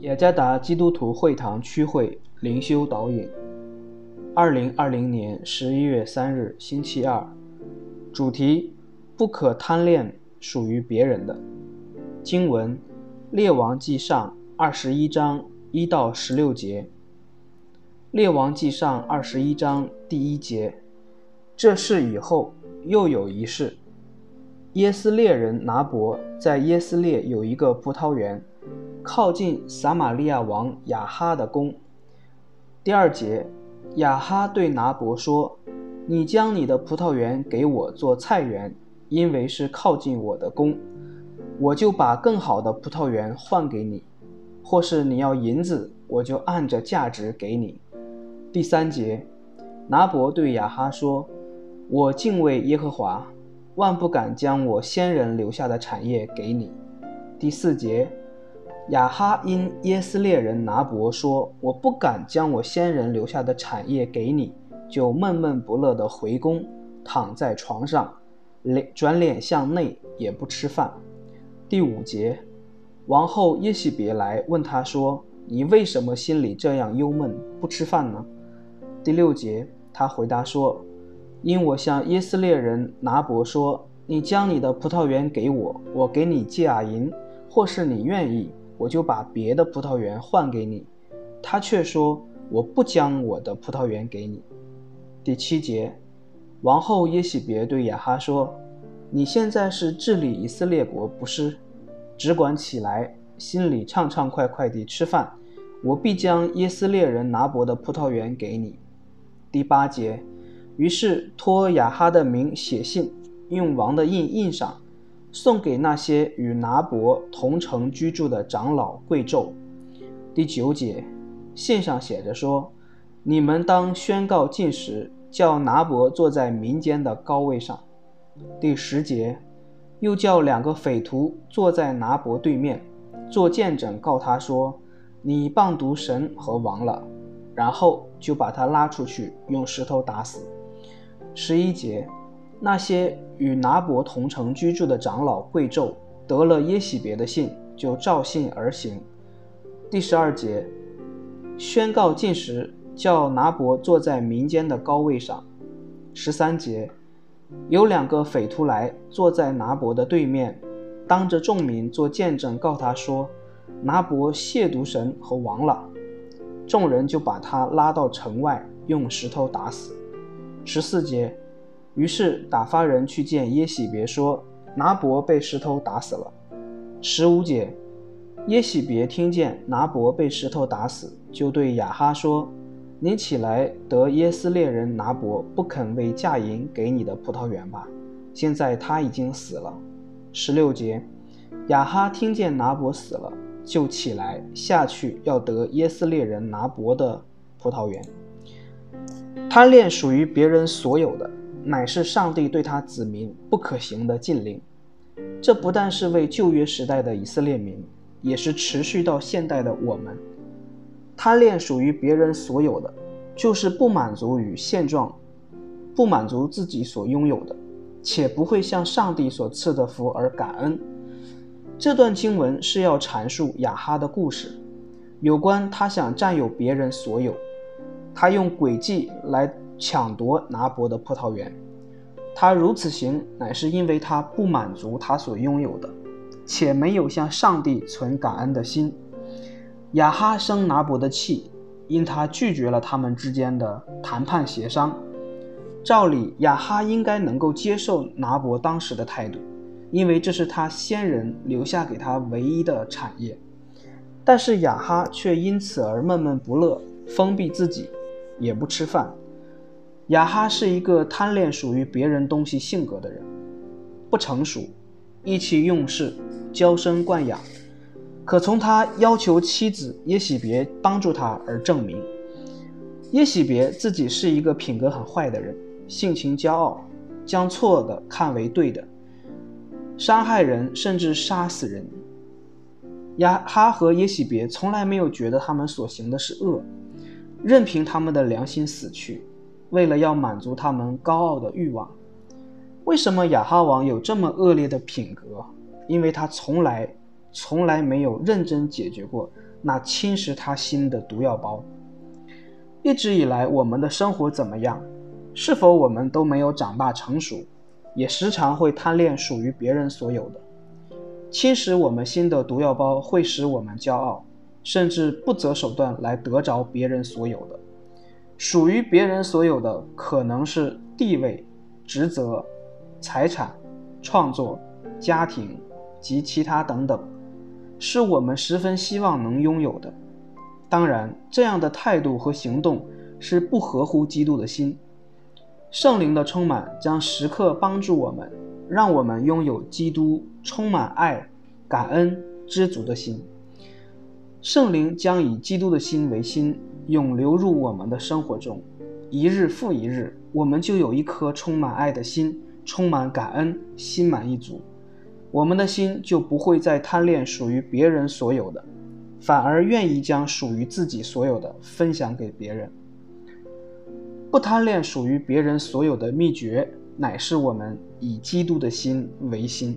雅加达基督徒会堂区会灵修导引，二零二零年十一月三日星期二，主题：不可贪恋属于别人的。经文：列王记上二十一章一到十六节。列王记上二十一章第一节，这事以后又有一事。耶斯列人拿伯在耶斯列有一个葡萄园，靠近撒玛利亚王亚哈的宫。第二节，亚哈对拿伯说：“你将你的葡萄园给我做菜园，因为是靠近我的宫，我就把更好的葡萄园换给你；或是你要银子，我就按着价值给你。”第三节，拿伯对亚哈说：“我敬畏耶和华。”万不敢将我先人留下的产业给你。第四节，亚哈因耶斯列人拿伯说：“我不敢将我先人留下的产业给你。”就闷闷不乐地回宫，躺在床上，脸转脸向内，也不吃饭。第五节，王后耶喜别来问他说：“你为什么心里这样忧闷，不吃饭呢？”第六节，他回答说。因我向耶斯列人拿伯说：“你将你的葡萄园给我，我给你价银；或是你愿意，我就把别的葡萄园换给你。”他却说：“我不将我的葡萄园给你。”第七节，王后耶喜别对亚哈说：“你现在是治理以色列国，不是？只管起来，心里畅畅快快地吃饭，我必将耶斯列人拿伯的葡萄园给你。”第八节。于是托亚哈的名写信，用王的印印上，送给那些与拿伯同城居住的长老贵胄。第九节，信上写着说：“你们当宣告禁食，叫拿伯坐在民间的高位上。”第十节，又叫两个匪徒坐在拿伯对面，做见证，告他说：“你谤读神和王了。”然后就把他拉出去，用石头打死。十一节，那些与拿伯同城居住的长老贵胄得了耶喜别的信，就照信而行。第十二节，宣告禁食，叫拿伯坐在民间的高位上。十三节，有两个匪徒来坐在拿伯的对面，当着众民做见证，告他说：“拿伯亵渎神和王了。”众人就把他拉到城外，用石头打死。十四节，于是打发人去见耶喜别，说拿伯被石头打死了。十五节，耶喜别听见拿伯被石头打死，就对亚哈说：“你起来得耶斯列人拿伯不肯为嫁银给你的葡萄园吧，现在他已经死了。”十六节，亚哈听见拿伯死了，就起来下去要得耶斯列人拿伯的葡萄园。贪恋属于别人所有的，乃是上帝对他子民不可行的禁令。这不但是为旧约时代的以色列民，也是持续到现代的我们。贪恋属于别人所有的，就是不满足于现状，不满足自己所拥有的，且不会向上帝所赐的福而感恩。这段经文是要阐述雅哈的故事，有关他想占有别人所有。他用诡计来抢夺拿伯的葡萄园，他如此行，乃是因为他不满足他所拥有的，且没有向上帝存感恩的心。亚哈生拿伯的气，因他拒绝了他们之间的谈判协商。照理，亚哈应该能够接受拿伯当时的态度，因为这是他先人留下给他唯一的产业。但是亚哈却因此而闷闷不乐，封闭自己。也不吃饭。亚哈是一个贪恋属于别人东西性格的人，不成熟，意气用事，娇生惯养，可从他要求妻子耶喜别帮助他而证明。耶喜别自己是一个品格很坏的人，性情骄傲，将错的看为对的，伤害人甚至杀死人。亚哈和耶喜别从来没有觉得他们所行的是恶。任凭他们的良心死去，为了要满足他们高傲的欲望。为什么亚哈王有这么恶劣的品格？因为他从来从来没有认真解决过那侵蚀他心的毒药包。一直以来，我们的生活怎么样？是否我们都没有长大成熟，也时常会贪恋属于别人所有的？侵蚀我们心的毒药包会使我们骄傲，甚至不择手段来得着别人所有的。属于别人所有的，可能是地位、职责、财产、创作、家庭及其他等等，是我们十分希望能拥有的。当然，这样的态度和行动是不合乎基督的心。圣灵的充满将时刻帮助我们，让我们拥有基督充满爱、感恩、知足的心。圣灵将以基督的心为心，永流入我们的生活中。一日复一日，我们就有一颗充满爱的心，充满感恩，心满意足。我们的心就不会再贪恋属于别人所有的。反而愿意将属于自己所有的分享给别人，不贪恋属于别人所有的秘诀，乃是我们以基督的心为心。